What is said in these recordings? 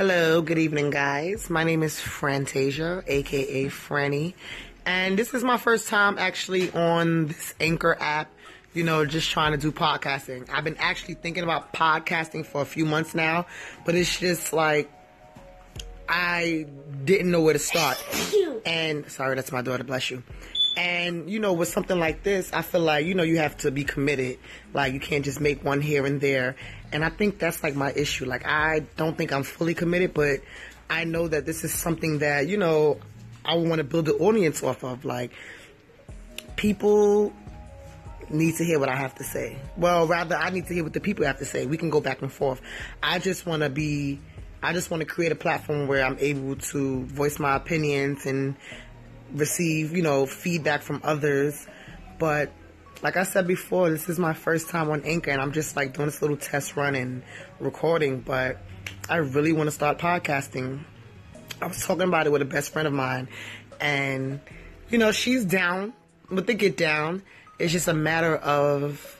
Hello, good evening, guys. My name is Frantasia, aka Franny, and this is my first time actually on this Anchor app. You know, just trying to do podcasting. I've been actually thinking about podcasting for a few months now, but it's just like I didn't know where to start. And sorry, that's my daughter. Bless you. And you know, with something like this, I feel like you know you have to be committed. Like you can't just make one here and there. And I think that's like my issue. Like I don't think I'm fully committed, but I know that this is something that you know I want to build an audience off of. Like people need to hear what I have to say. Well, rather, I need to hear what the people have to say. We can go back and forth. I just want to be. I just want to create a platform where I'm able to voice my opinions and receive, you know, feedback from others. But like I said before, this is my first time on Anchor and I'm just like doing this little test run and recording, but I really want to start podcasting. I was talking about it with a best friend of mine and you know, she's down with the get down. It's just a matter of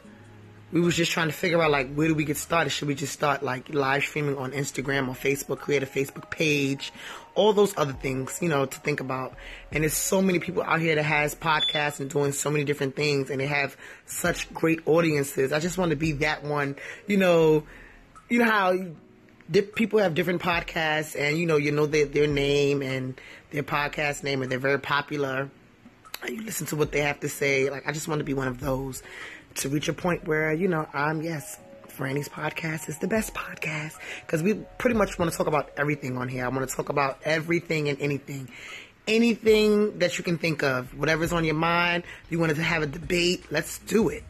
we was just trying to figure out like where do we get started? Should we just start like live streaming on Instagram or Facebook, create a Facebook page, all those other things, you know, to think about. And there's so many people out here that has podcasts and doing so many different things and they have such great audiences. I just want to be that one, you know, you know how people have different podcasts and you know, you know their, their name and their podcast name and they're very popular. You listen to what they have to say. Like I just want to be one of those to reach a point where, you know, I'm, yes, Franny's podcast is the best podcast because we pretty much want to talk about everything on here. I want to talk about everything and anything. Anything that you can think of, whatever's on your mind, you wanted to have a debate, let's do it.